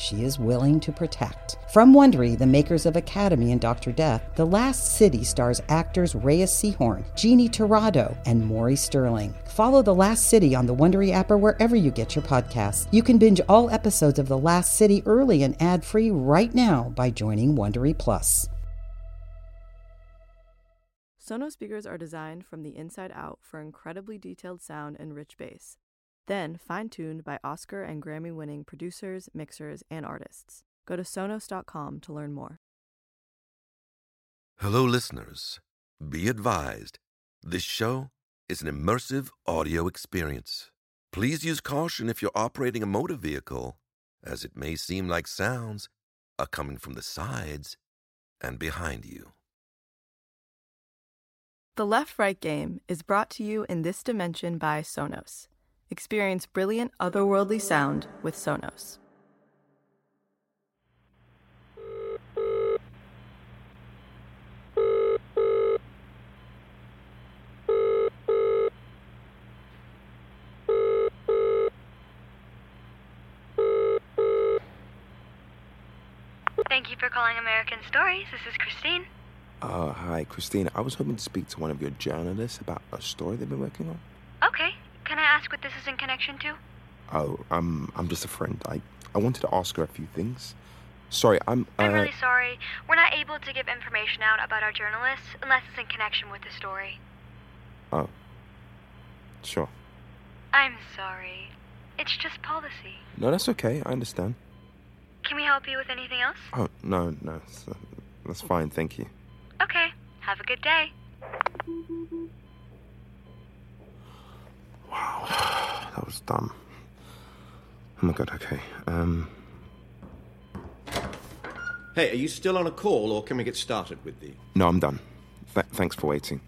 she is willing to protect. From Wondery, the makers of Academy and Dr. Death, The Last City stars actors Reyes Sehorn, Jeannie Torrado, and Maury Sterling. Follow The Last City on the Wondery app or wherever you get your podcasts. You can binge all episodes of The Last City early and ad-free right now by joining Wondery Plus. Sonos speakers are designed from the inside out for incredibly detailed sound and rich bass then fine tuned by Oscar and Grammy winning producers, mixers, and artists. Go to Sonos.com to learn more. Hello, listeners. Be advised this show is an immersive audio experience. Please use caution if you're operating a motor vehicle, as it may seem like sounds are coming from the sides and behind you. The Left Right Game is brought to you in this dimension by Sonos. Experience brilliant otherworldly sound with Sonos. Thank you for calling American Stories. This is Christine. Uh, hi, Christine. I was hoping to speak to one of your journalists about a story they've been working on. Okay. Can I ask what this is in connection to? Oh, I'm I'm just a friend. I I wanted to ask her a few things. Sorry, I'm. Uh... I'm really sorry. We're not able to give information out about our journalists unless it's in connection with the story. Oh. Sure. I'm sorry. It's just policy. No, that's okay. I understand. Can we help you with anything else? Oh no, no, that's fine. Thank you. Okay. Have a good day. Wow, that was dumb. Oh my god, okay. Um. Hey, are you still on a call, or can we get started with the. No, I'm done. Th- thanks for waiting.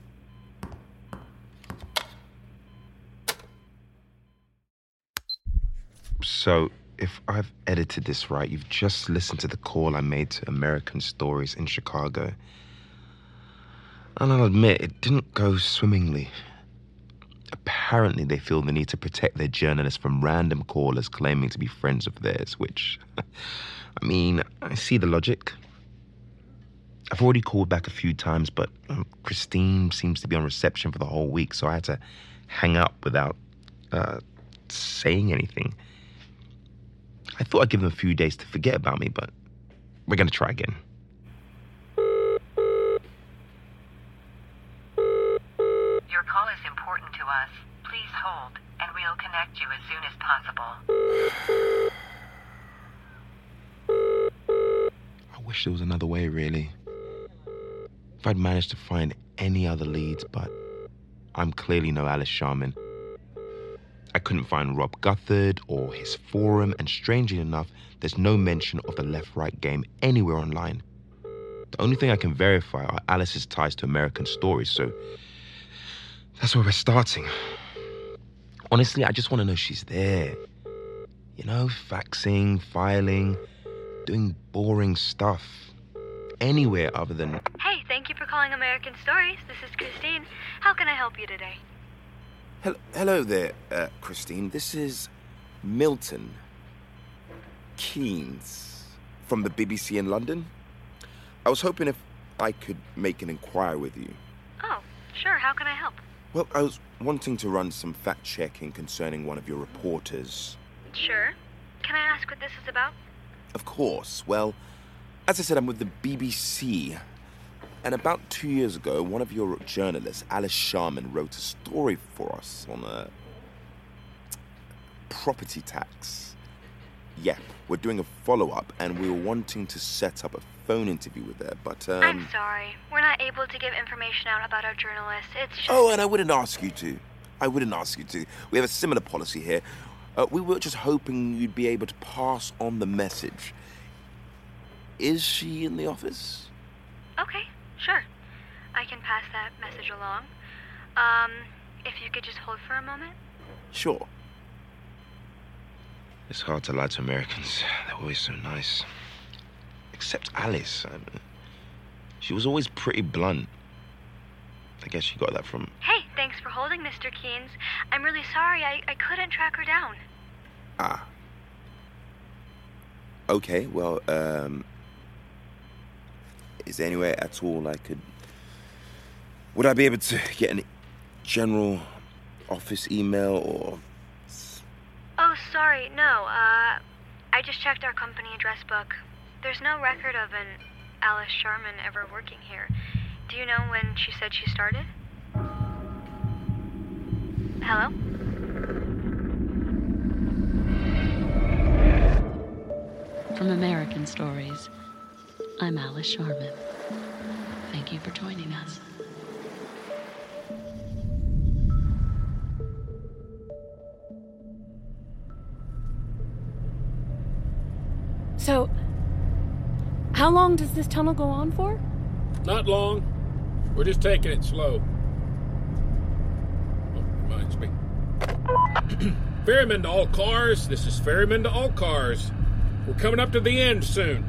So, if I've edited this right, you've just listened to the call I made to American Stories in Chicago. And I'll admit, it didn't go swimmingly apparently they feel the need to protect their journalists from random callers claiming to be friends of theirs, which, I mean, I see the logic. I've already called back a few times, but um, Christine seems to be on reception for the whole week, so I had to hang up without uh, saying anything. I thought I'd give them a few days to forget about me, but we're going to try again. Your call is important to us. Please hold, and we'll connect you as soon as possible. I wish there was another way, really. If I'd managed to find any other leads, but I'm clearly no Alice Sharman. I couldn't find Rob Guthard or his forum, and strangely enough, there's no mention of the left right game anywhere online. The only thing I can verify are Alice's ties to American stories, so that's where we're starting. Honestly, I just want to know she's there. You know, faxing, filing, doing boring stuff. Anywhere other than. Hey, thank you for calling American Stories. This is Christine. How can I help you today? Hello, hello there, uh, Christine. This is Milton Keynes from the BBC in London. I was hoping if I could make an inquiry with you. Oh, sure. How can I help? Well, I was wanting to run some fact checking concerning one of your reporters. Sure. Can I ask what this is about? Of course. Well, as I said, I'm with the BBC. And about two years ago, one of your journalists, Alice Sharman, wrote a story for us on a property tax. Yeah, we're doing a follow up, and we were wanting to set up a phone interview with her, but um... I'm sorry. We're not able to give information out about our journalists. It's just... Oh, and I wouldn't ask you to. I wouldn't ask you to. We have a similar policy here. Uh, we were just hoping you'd be able to pass on the message. Is she in the office? Okay, sure. I can pass that message along. Um, if you could just hold for a moment. Sure. It's hard to lie to Americans. They're always so nice. Except Alice. I she was always pretty blunt. I guess she got that from. Hey, thanks for holding, Mr. Keynes. I'm really sorry I, I couldn't track her down. Ah. Okay, well, um. Is there anywhere at all I could. Would I be able to get an general office email or. Oh, sorry, no. Uh, I just checked our company address book. There's no record of an Alice Sharman ever working here. Do you know when she said she started? Hello? From American Stories, I'm Alice Sharman. Thank you for joining us. So, how long does this tunnel go on for? Not long. We're just taking it slow. Oh, reminds me. Ferryman to all cars. This is Ferryman to all cars. We're coming up to the end soon.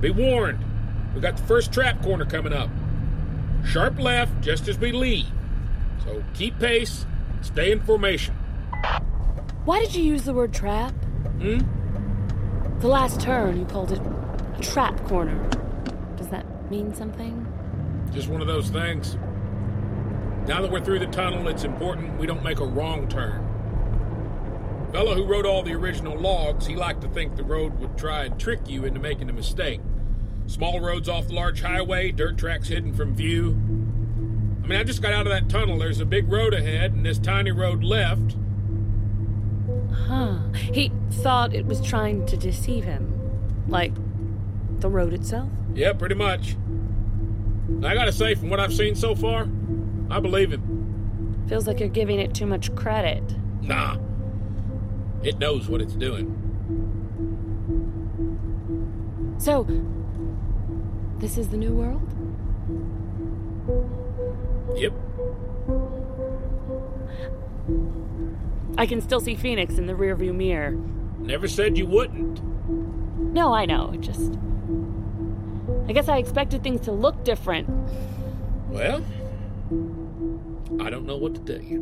Be warned. We got the first trap corner coming up. Sharp left just as we leave. So keep pace. Stay in formation. Why did you use the word trap? Hmm? The last turn, you called it trap corner. Does that mean something? Just one of those things. Now that we're through the tunnel, it's important we don't make a wrong turn. Fellow who wrote all the original logs, he liked to think the road would try and trick you into making a mistake. Small roads off the large highway, dirt tracks hidden from view. I mean, I just got out of that tunnel. There's a big road ahead and this tiny road left. Huh. He thought it was trying to deceive him. Like the road itself? Yeah, pretty much. I gotta say, from what I've seen so far, I believe him. Feels like you're giving it too much credit. Nah. It knows what it's doing. So, this is the new world? Yep. I can still see Phoenix in the rearview mirror. Never said you wouldn't. No, I know. Just. I guess I expected things to look different. Well, I don't know what to tell you.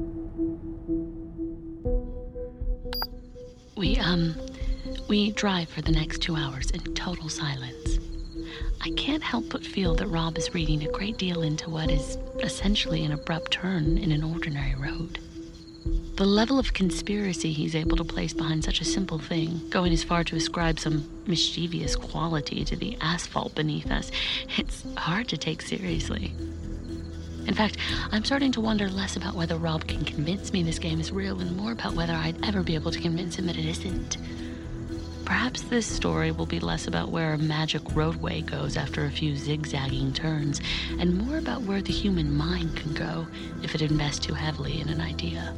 We, um, we drive for the next two hours in total silence. I can't help but feel that Rob is reading a great deal into what is essentially an abrupt turn in an ordinary road. The level of conspiracy he's able to place behind such a simple thing, going as far to ascribe some mischievous quality to the asphalt beneath us, it's hard to take seriously. In fact, I'm starting to wonder less about whether Rob can convince me this game is real and more about whether I'd ever be able to convince him that it isn't. Perhaps this story will be less about where a magic roadway goes after a few zigzagging turns, and more about where the human mind can go if it invests too heavily in an idea.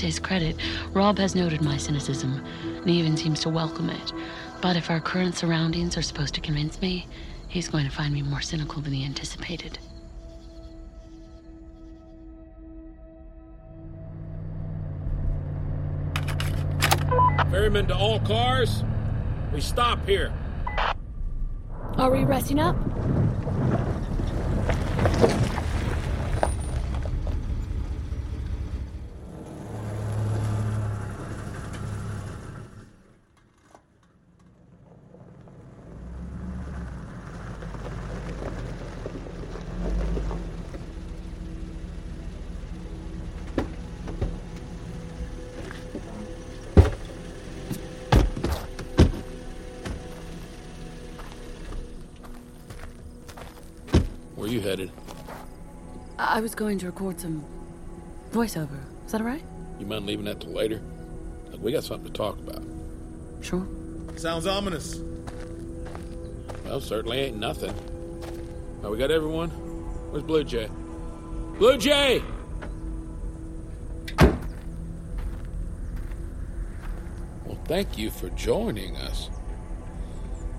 To his credit, Rob has noted my cynicism and he even seems to welcome it. But if our current surroundings are supposed to convince me, he's going to find me more cynical than he anticipated. Ferryman to all cars. We stop here. Are we resting up? Going to record some voiceover. Is that all right? You mind leaving that till later? Look, we got something to talk about. Sure. Sounds ominous. Well, certainly ain't nothing. Now we got everyone. Where's Blue Jay? Blue Jay! Well, thank you for joining us.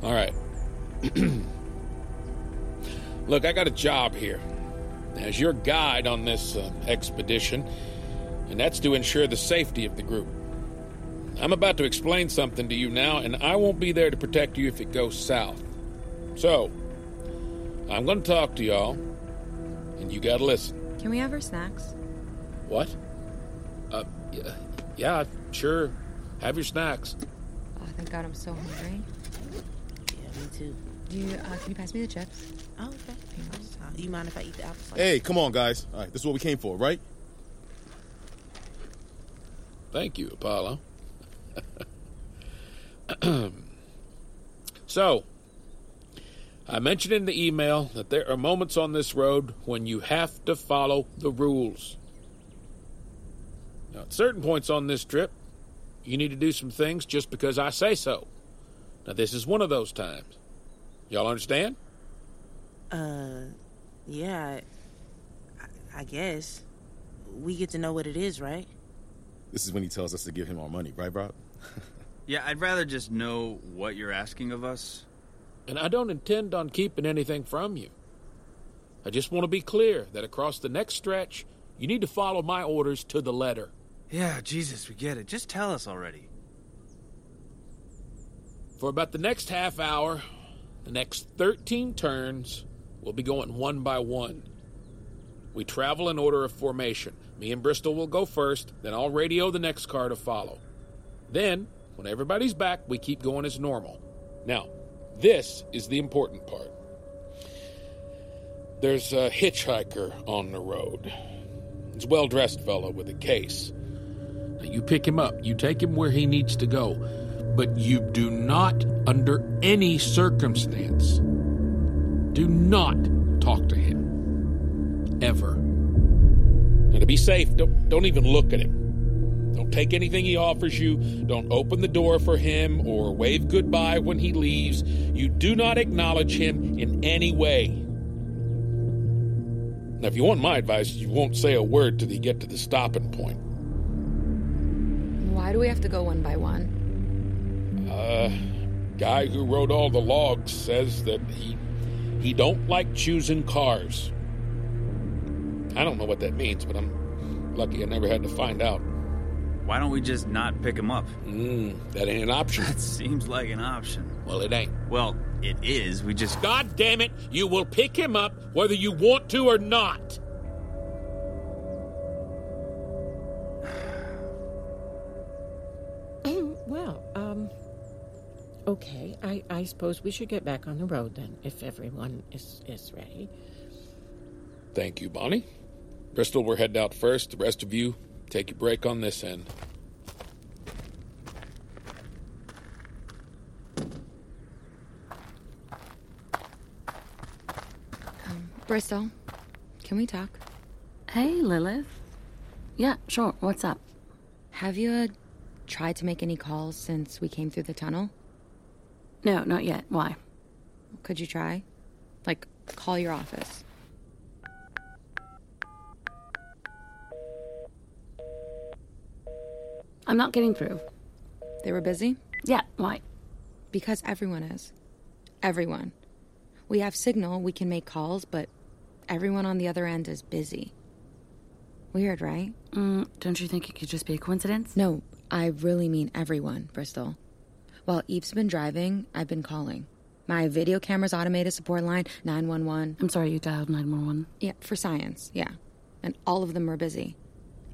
All right. Look, I got a job here as your guide on this uh, expedition, and that's to ensure the safety of the group. I'm about to explain something to you now, and I won't be there to protect you if it goes south. So, I'm going to talk to y'all, and you got to listen. Can we have our snacks? What? Uh, yeah, yeah, sure. Have your snacks. Oh, thank God, I'm so hungry. Yeah, me too. You, uh, can you pass me the chips? Oh, okay. You mind if I eat the apple slice? Hey, come on, guys. All right, this is what we came for, right? Thank you, Apollo. so, I mentioned in the email that there are moments on this road when you have to follow the rules. Now, at certain points on this trip, you need to do some things just because I say so. Now, this is one of those times. Y'all understand? Uh, yeah. I, I guess. We get to know what it is, right? This is when he tells us to give him our money, right, Rob? yeah, I'd rather just know what you're asking of us. And I don't intend on keeping anything from you. I just want to be clear that across the next stretch, you need to follow my orders to the letter. Yeah, Jesus, we get it. Just tell us already. For about the next half hour, the next 13 turns, we'll be going one by one. We travel in order of formation. Me and Bristol will go first, then I'll radio the next car to follow. Then, when everybody's back, we keep going as normal. Now, this is the important part. There's a hitchhiker on the road. He's a well dressed fellow with a case. Now, you pick him up, you take him where he needs to go, but you do not, under any circumstance, do not talk to him. Ever. And to be safe, don't, don't even look at him. Don't take anything he offers you. Don't open the door for him or wave goodbye when he leaves. You do not acknowledge him in any way. Now, if you want my advice, you won't say a word till you get to the stopping point. Why do we have to go one by one? Uh, guy who wrote all the logs says that he he don't like choosing cars. I don't know what that means, but I'm lucky I never had to find out. Why don't we just not pick him up? Mm, that ain't an option. That seems like an option. Well, it ain't. Well, it is. We just. God damn it! You will pick him up whether you want to or not. Okay, I, I suppose we should get back on the road then, if everyone is, is ready. Thank you, Bonnie. Bristol, we're heading out first. The rest of you, take your break on this end. Um, Bristol, can we talk? Hey, Lilith. Yeah, sure. What's up? Have you uh, tried to make any calls since we came through the tunnel? No, not yet. Why? Could you try? Like, call your office. I'm not getting through. They were busy? Yeah, why? Because everyone is. Everyone. We have signal, we can make calls, but everyone on the other end is busy. Weird, right? Mm, don't you think it could just be a coincidence? No, I really mean everyone, Bristol. While Eve's been driving, I've been calling. My video camera's automated support line, 911. I'm sorry you dialed 911. Yeah, for science, yeah. And all of them are busy.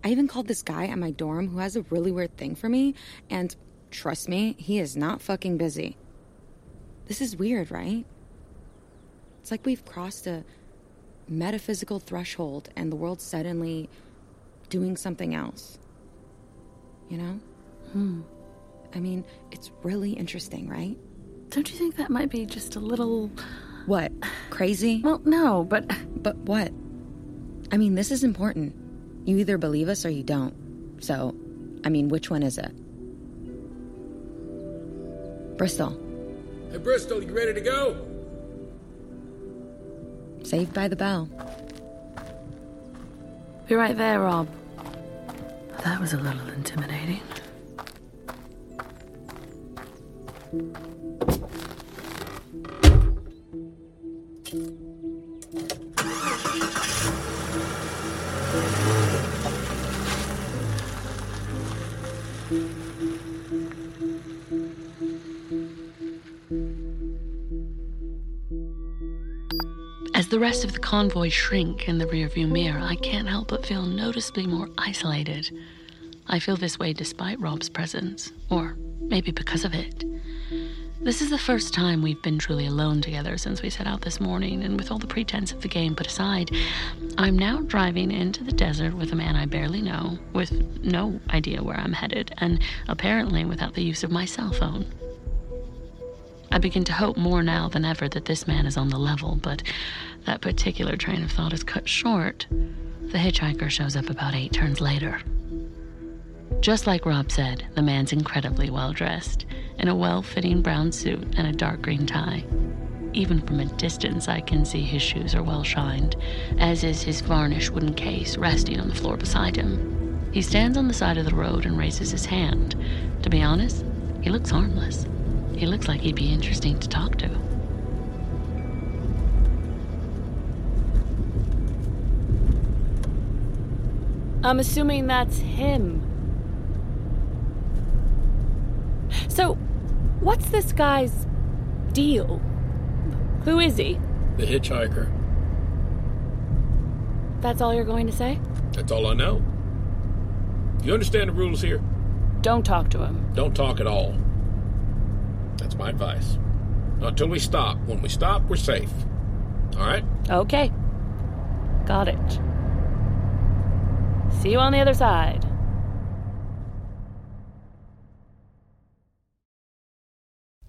I even called this guy at my dorm who has a really weird thing for me, and trust me, he is not fucking busy. This is weird, right? It's like we've crossed a metaphysical threshold and the world's suddenly doing something else. You know? Hmm. I mean, it's really interesting, right? Don't you think that might be just a little. What? Crazy? Well, no, but. But what? I mean, this is important. You either believe us or you don't. So, I mean, which one is it? Bristol. Hey, Bristol, you ready to go? Saved by the bell. Be right there, Rob. That was a little intimidating. As the rest of the convoy shrink in the rearview mirror, I can't help but feel noticeably more isolated. I feel this way despite Rob's presence, or maybe because of it. This is the first time we've been truly alone together since we set out this morning, and with all the pretense of the game put aside, I'm now driving into the desert with a man I barely know, with no idea where I'm headed, and apparently without the use of my cell phone. I begin to hope more now than ever that this man is on the level, but that particular train of thought is cut short. The hitchhiker shows up about eight turns later. Just like Rob said, the man's incredibly well dressed, in a well fitting brown suit and a dark green tie. Even from a distance, I can see his shoes are well shined, as is his varnished wooden case resting on the floor beside him. He stands on the side of the road and raises his hand. To be honest, he looks harmless. He looks like he'd be interesting to talk to. I'm assuming that's him. So, what's this guy's deal? Who is he? The hitchhiker. That's all you're going to say? That's all I know. You understand the rules here? Don't talk to him. Don't talk at all. That's my advice. Not until we stop. When we stop, we're safe. All right? Okay. Got it. See you on the other side.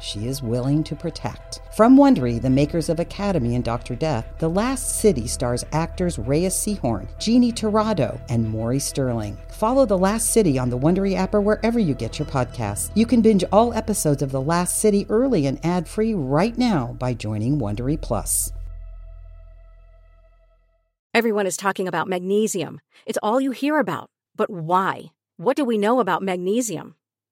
she is willing to protect. From Wondery, the makers of Academy and Dr. Death, The Last City stars actors Reyes Sehorn, Jeannie Torrado, and Maury Sterling. Follow The Last City on the Wondery app or wherever you get your podcasts. You can binge all episodes of The Last City early and ad-free right now by joining Wondery Plus. Everyone is talking about magnesium. It's all you hear about. But why? What do we know about magnesium?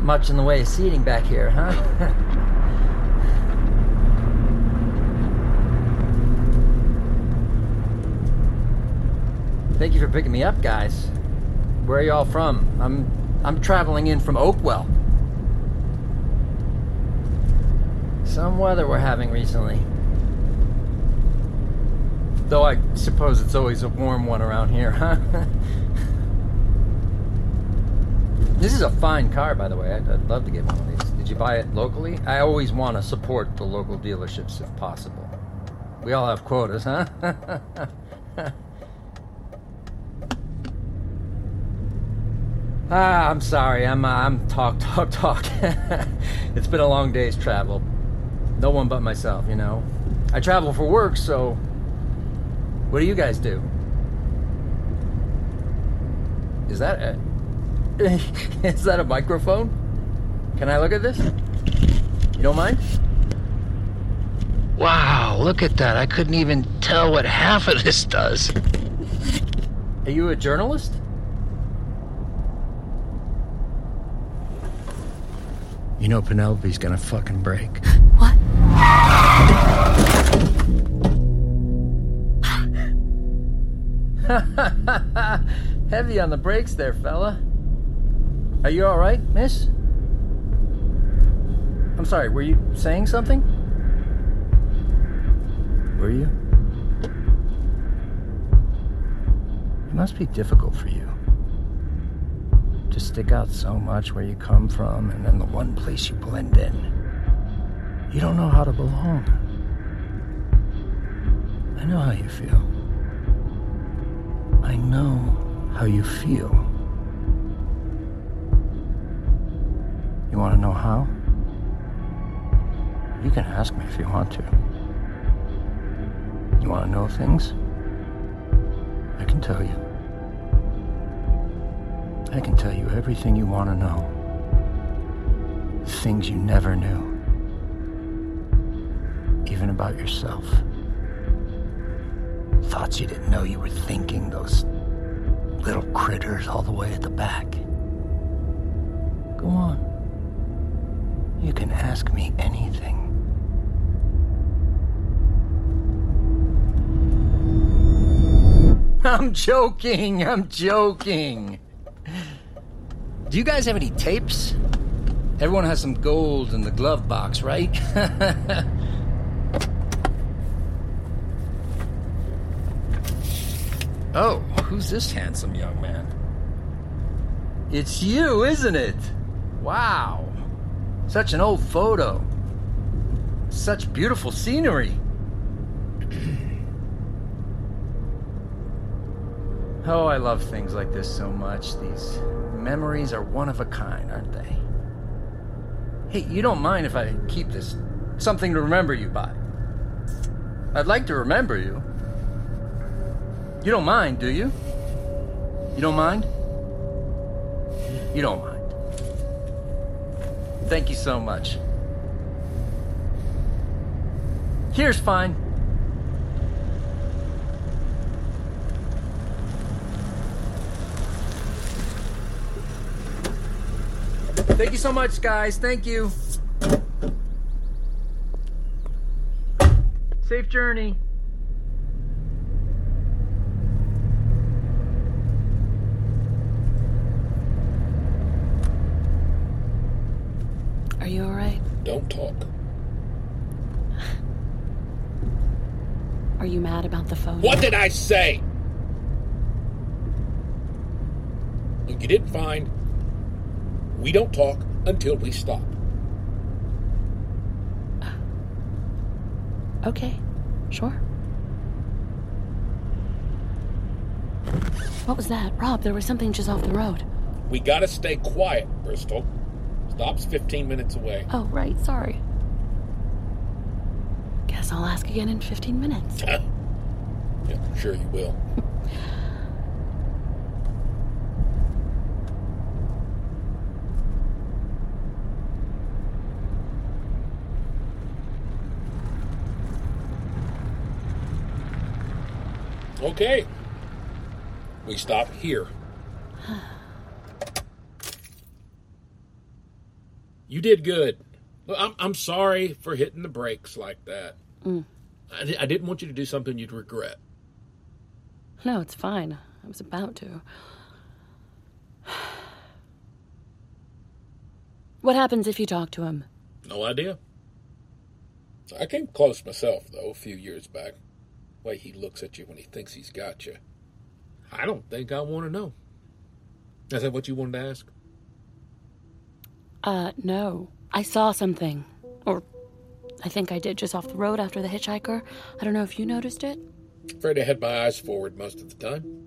Not much in the way of seating back here, huh? Thank you for picking me up, guys. Where are y'all from? I'm I'm traveling in from Oakwell. Some weather we're having recently. Though I suppose it's always a warm one around here, huh? this is a fine car, by the way. I'd, I'd love to get one of these. Did you buy it locally? I always want to support the local dealerships if possible. We all have quotas, huh? ah, I'm sorry. I'm uh, I'm talk talk talk. it's been a long day's travel. No one but myself, you know. I travel for work, so what do you guys do? Is that a. Is that a microphone? Can I look at this? You don't mind? Wow, look at that. I couldn't even tell what half of this does. Are you a journalist? You know Penelope's gonna fucking break. What? Heavy on the brakes there, fella. Are you alright, miss? I'm sorry, were you saying something? Were you? It must be difficult for you. To stick out so much where you come from and then the one place you blend in. You don't know how to belong. I know how you feel. I know how you feel. You want to know how? You can ask me if you want to. You want to know things? I can tell you. I can tell you everything you want to know. Things you never knew. Even about yourself. Thoughts you didn't know you were thinking, those little critters all the way at the back. Go on. You can ask me anything. I'm joking. I'm joking. Do you guys have any tapes? Everyone has some gold in the glove box, right? oh, who's this handsome young man? It's you, isn't it? Wow. Such an old photo. Such beautiful scenery. oh, I love things like this so much. These memories are one of a kind, aren't they? Hey, you don't mind if I keep this something to remember you by? I'd like to remember you. You don't mind, do you? You don't mind? You don't mind. Thank you so much. Here's fine. Thank you so much, guys. Thank you. Safe journey. Are you alright? Don't talk. Are you mad about the phone? What did I say? Look, you didn't find. We don't talk until we stop. Uh, okay, sure. What was that? Rob, there was something just off the road. We gotta stay quiet, Bristol. Stop's 15 minutes away. Oh, right, sorry. I'll ask again in 15 minutes. yeah, I'm sure you will. Okay. We stop here. You did good. I'm, I'm sorry for hitting the brakes like that. Mm. I, di- I didn't want you to do something you'd regret. No, it's fine. I was about to. What happens if you talk to him? No idea. I came close myself, though, a few years back. way he looks at you when he thinks he's got you. I don't think I want to know. Is that what you wanted to ask? Uh, no. I saw something. Or I think I did just off the road after the hitchhiker. I don't know if you noticed it. Afraid I had my eyes forward most of the time.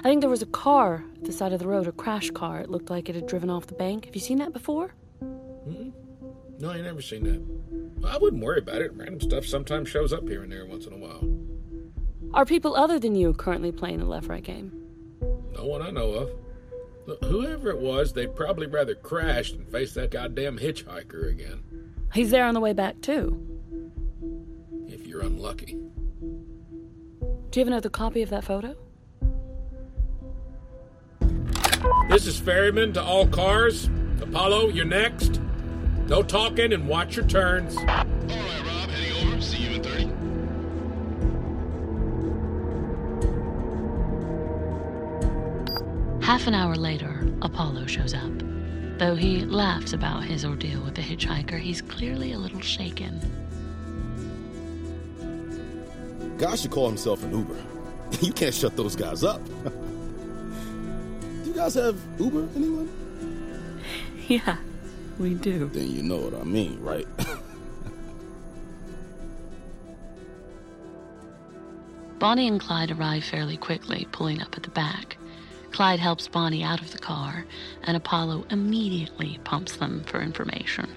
I think there was a car at the side of the road, a crash car. It looked like it had driven off the bank. Have you seen that before? Mm-mm. No, I never seen that. I wouldn't worry about it. Random stuff sometimes shows up here and there once in a while. Are people other than you currently playing the left right game? No one I know of. Look, whoever it was, they'd probably rather crash than face that goddamn hitchhiker again. He's there on the way back, too. If you're unlucky. Do you have another copy of that photo? This is Ferryman to all cars. Apollo, you're next. No talking and watch your turns. All right, Rob, heading over. See you in 30. Half an hour later, Apollo shows up. Though he laughs about his ordeal with the hitchhiker, he's clearly a little shaken. Guy should call himself an Uber. You can't shut those guys up. Do you guys have Uber, anyone? Yeah, we do. Then you know what I mean, right? Bonnie and Clyde arrive fairly quickly, pulling up at the back. Clyde helps Bonnie out of the car, and Apollo immediately pumps them for information.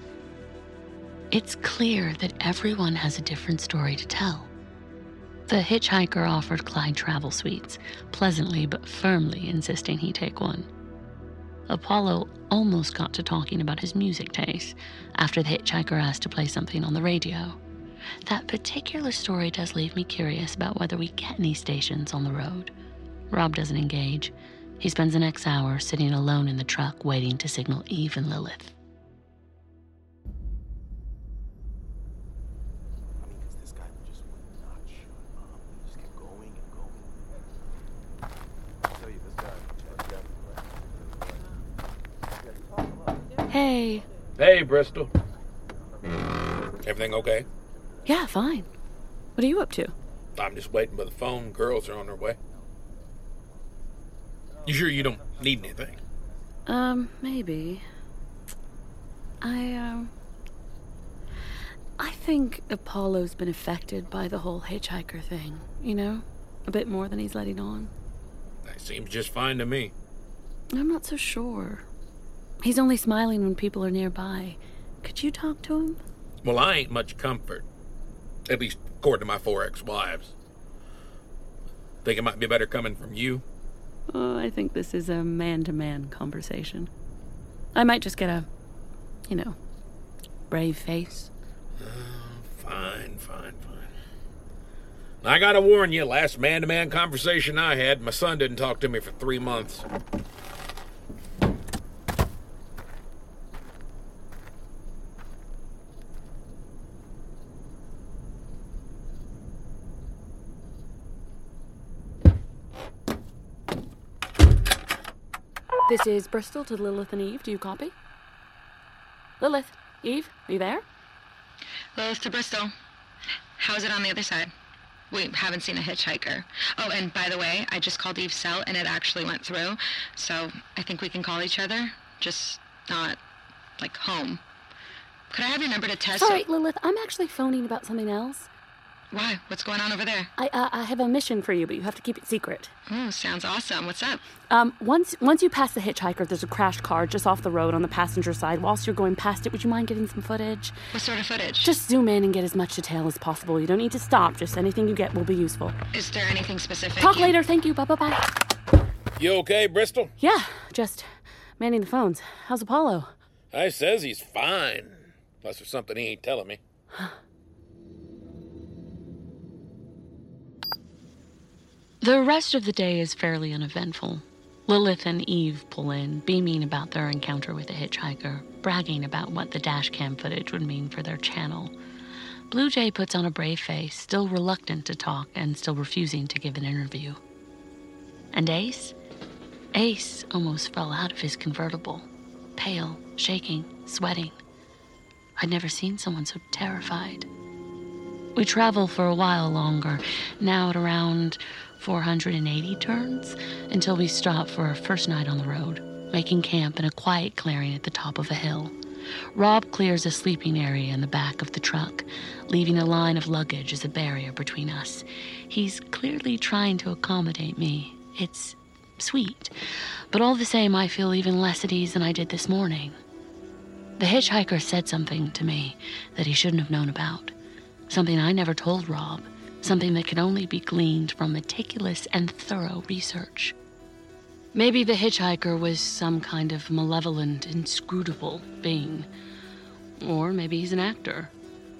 It's clear that everyone has a different story to tell. The hitchhiker offered Clyde travel sweets, pleasantly but firmly insisting he take one. Apollo almost got to talking about his music taste after the hitchhiker asked to play something on the radio. That particular story does leave me curious about whether we get any stations on the road. Rob doesn't engage. He spends the next hour sitting alone in the truck waiting to signal Eve and Lilith. Hey. Hey, Bristol. Everything okay? Yeah, fine. What are you up to? I'm just waiting by the phone. Girls are on their way. You sure you don't need anything? Um, maybe. I, um. I think Apollo's been affected by the whole hitchhiker thing, you know? A bit more than he's letting on. That seems just fine to me. I'm not so sure. He's only smiling when people are nearby. Could you talk to him? Well, I ain't much comfort. At least according to my four ex wives. Think it might be better coming from you? Oh, I think this is a man to man conversation. I might just get a, you know, brave face. Uh, fine, fine, fine. I gotta warn you, last man to man conversation I had, my son didn't talk to me for three months. This is Bristol to Lilith and Eve. Do you copy? Lilith, Eve, are you there? Lilith to Bristol. How is it on the other side? We haven't seen a hitchhiker. Oh, and by the way, I just called Eve's cell and it actually went through. So I think we can call each other. Just not like home. Could I have your number to test? Sorry, Lilith, I'm actually phoning about something else. Why? What's going on over there? I uh, I have a mission for you, but you have to keep it secret. Oh, sounds awesome. What's up? Um, once once you pass the hitchhiker, there's a crashed car just off the road on the passenger side. Whilst you're going past it, would you mind getting some footage? What sort of footage? Just zoom in and get as much detail as possible. You don't need to stop. Just anything you get will be useful. Is there anything specific? Talk you- later. Thank you. Bye bye bye. You okay, Bristol? Yeah, just manning the phones. How's Apollo? I says he's fine. Unless there's something he ain't telling me. The rest of the day is fairly uneventful. Lilith and Eve pull in, beaming about their encounter with the hitchhiker, bragging about what the dashcam footage would mean for their channel. Blue Jay puts on a brave face, still reluctant to talk and still refusing to give an interview. And Ace? Ace almost fell out of his convertible, pale, shaking, sweating. I'd never seen someone so terrified. We travel for a while longer, now at around 480 turns, until we stop for our first night on the road, making camp in a quiet clearing at the top of a hill. Rob clears a sleeping area in the back of the truck, leaving a line of luggage as a barrier between us. He's clearly trying to accommodate me. It's sweet, but all the same, I feel even less at ease than I did this morning. The hitchhiker said something to me that he shouldn't have known about. Something I never told Rob. Something that could only be gleaned from meticulous and thorough research. Maybe the hitchhiker was some kind of malevolent, inscrutable being. Or maybe he's an actor.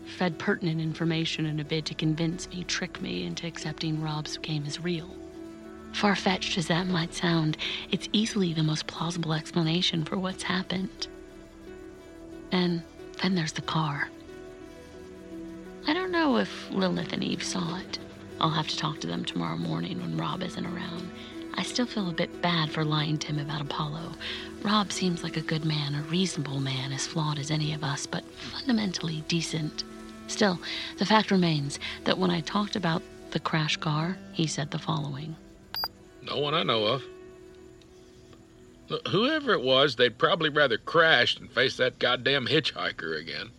Fed pertinent information in a bid to convince me, trick me into accepting Rob's game as real. Far fetched as that might sound, it's easily the most plausible explanation for what's happened. And then there's the car. I don't know if Lilith and Eve saw it. I'll have to talk to them tomorrow morning when Rob isn't around. I still feel a bit bad for lying to him about Apollo. Rob seems like a good man, a reasonable man, as flawed as any of us, but fundamentally decent. Still, the fact remains that when I talked about the crash car, he said the following No one I know of. Whoever it was, they'd probably rather crash than face that goddamn hitchhiker again.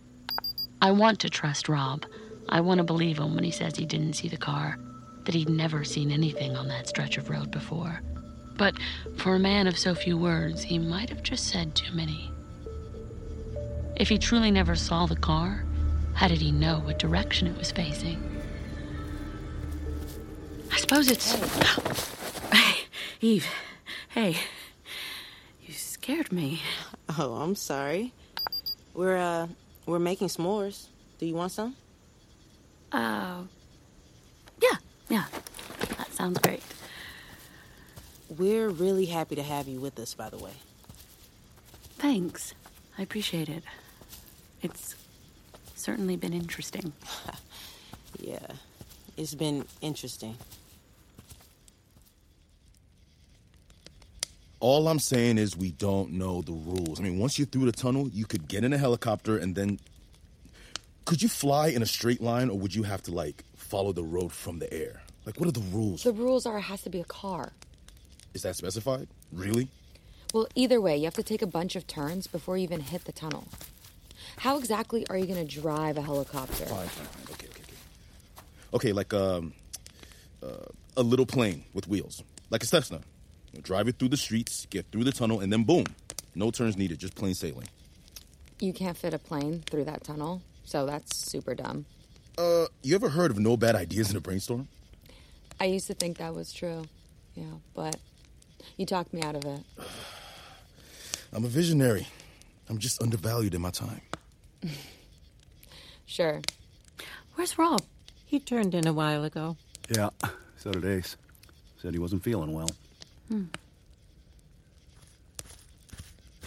I want to trust Rob. I want to believe him when he says he didn't see the car, that he'd never seen anything on that stretch of road before. But for a man of so few words, he might have just said too many. If he truly never saw the car, how did he know what direction it was facing? I suppose it's. Hey, Eve, hey. You scared me. Oh, I'm sorry. We're, uh, we're making s'mores. Do you want some? Uh. Yeah, yeah. That sounds great. We're really happy to have you with us, by the way. Thanks. I appreciate it. It's certainly been interesting. Yeah, it's been interesting. All I'm saying is we don't know the rules. I mean, once you're through the tunnel, you could get in a helicopter and then. Could you fly in a straight line or would you have to, like, follow the road from the air? Like, what are the rules? The rules are it has to be a car. Is that specified? Really? Well, either way, you have to take a bunch of turns before you even hit the tunnel. How exactly are you going to drive a helicopter? Fine, fine, fine. Okay, okay, okay. Okay, like um, uh, a little plane with wheels, like a Cessna. You know, drive it through the streets, get through the tunnel, and then boom, no turns needed, just plain sailing. You can't fit a plane through that tunnel, so that's super dumb. Uh, you ever heard of no bad ideas in a brainstorm? I used to think that was true, yeah, but you talked me out of it. I'm a visionary. I'm just undervalued in my time. Sure. Where's Rob? He turned in a while ago. Yeah, so did Ace. Said he wasn't feeling well. Hmm.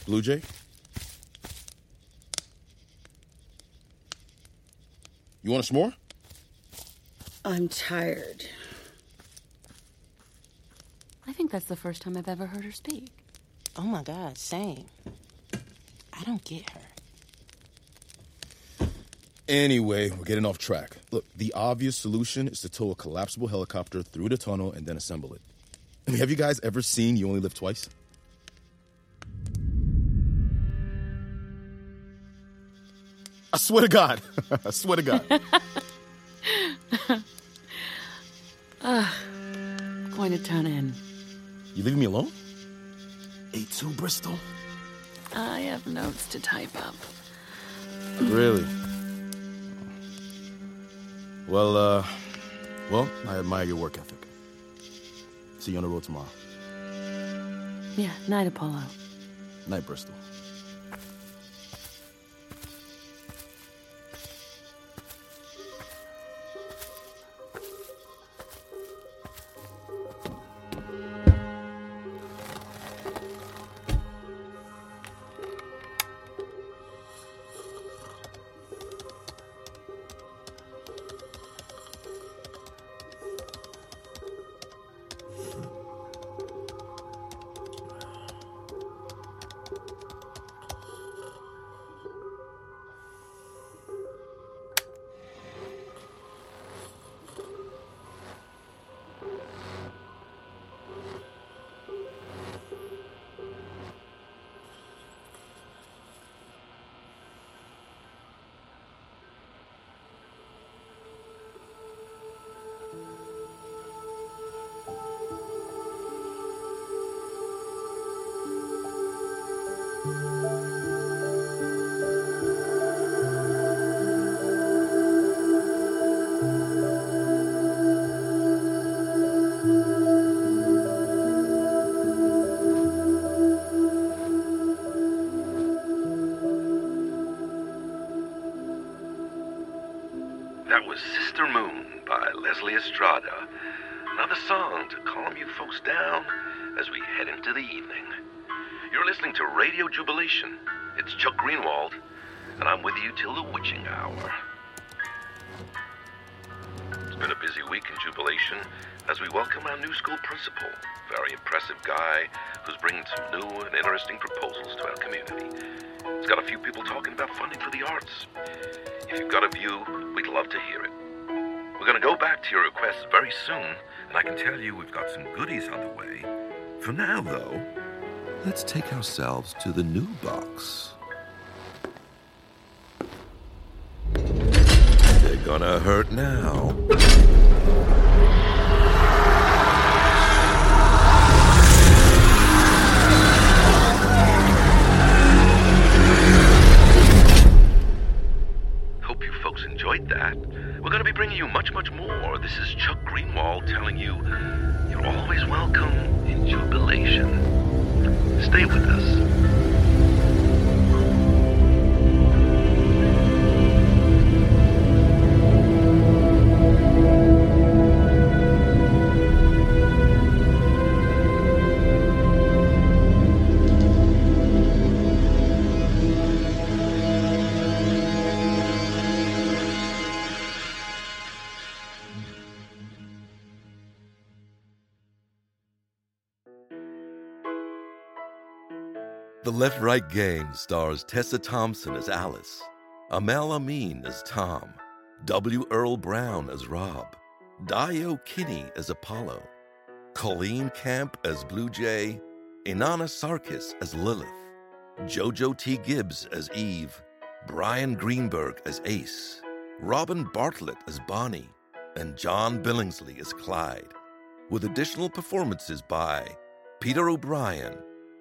Blue Jay? You want a s'more? I'm tired. I think that's the first time I've ever heard her speak. Oh my god, same. I don't get her. Anyway, we're getting off track. Look, the obvious solution is to tow a collapsible helicopter through the tunnel and then assemble it. I mean, have you guys ever seen You Only Live Twice? I swear to God. I swear to God. Ugh. Going to tune in. You leaving me alone? A2 Bristol? I have notes to type up. Really? Well, uh, well, I admire your work ethic. See you on the road tomorrow. Yeah, night, Apollo. Night, Bristol. Radio Jubilation. It's Chuck Greenwald, and I'm with you till the witching hour. It's been a busy week in Jubilation as we welcome our new school principal. Very impressive guy who's bringing some new and interesting proposals to our community. It's got a few people talking about funding for the arts. If you've got a view, we'd love to hear it. We're going to go back to your requests very soon, and I can tell you we've got some goodies on the way. For now, though, let's take ourselves to the new box. They're gonna hurt now. Hope you folks enjoyed that. We're to be bringing you much, much more. This is Chuck Greenwald telling you you're always welcome in Jubilation. Stay with us. The Left Right Game stars Tessa Thompson as Alice, Aml Ameen as Tom, W. Earl Brown as Rob, Dio Kinney as Apollo, Colleen Camp as Blue Jay, Inanna Sarkis as Lilith, Jojo T. Gibbs as Eve, Brian Greenberg as Ace, Robin Bartlett as Bonnie, and John Billingsley as Clyde, with additional performances by Peter O'Brien,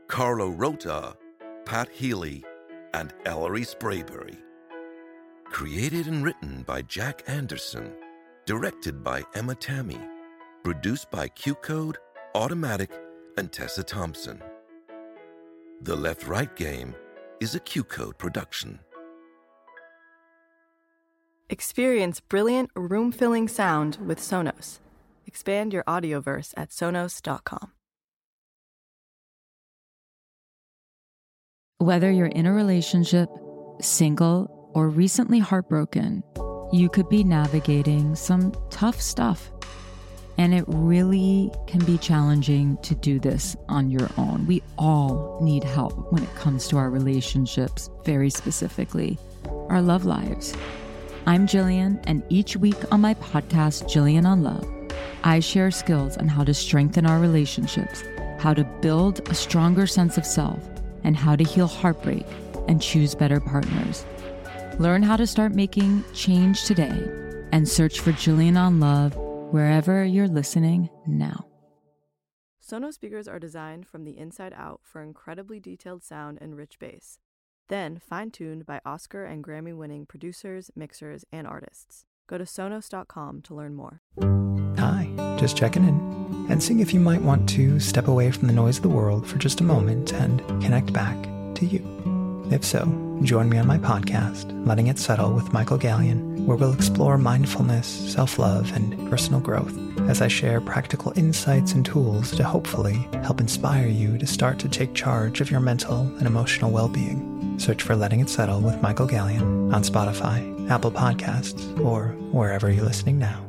Carlo Rota, Pat Healy, and Ellery Sprayberry. Created and written by Jack Anderson, directed by Emma Tammi, produced by Q Code, Automatik, and Tessa Thompson. The Left Right Game is a QCODE production. Experience brilliant, room filling sound with Sonos. Expand your audioverse at Sonos.com. Whether you're in a relationship, single, or recently heartbroken, you could be navigating some tough stuff. And it really can be challenging to do this on your own. We all need help when it comes to our relationships, very specifically, our love lives. I'm Jillian, and each week on my podcast, Jillian on Love, I share skills on how to strengthen our relationships, how to build a stronger sense of self, and how to heal heartbreak and choose better partners. Learn how to start making change today and search for Jillian on Love wherever you're listening now. Sonos speakers are designed from the inside out for incredibly detailed sound and rich bass, then fine tuned by Oscar and Grammy winning producers, mixers, and artists. Go to Sonos.com to learn more. Hi, just checking in and seeing if you might want to step away from the noise of the world for just a moment and connect back to you. If so, join me on my podcast, Letting It Settle with Michael Gallion, where we'll explore mindfulness, self love, and personal growth as I share practical insights and tools to hopefully help inspire you to start to take charge of your mental and emotional well being. Search for Letting It Settle with Michael Gallion on Spotify, Apple Podcasts, or wherever you're listening now.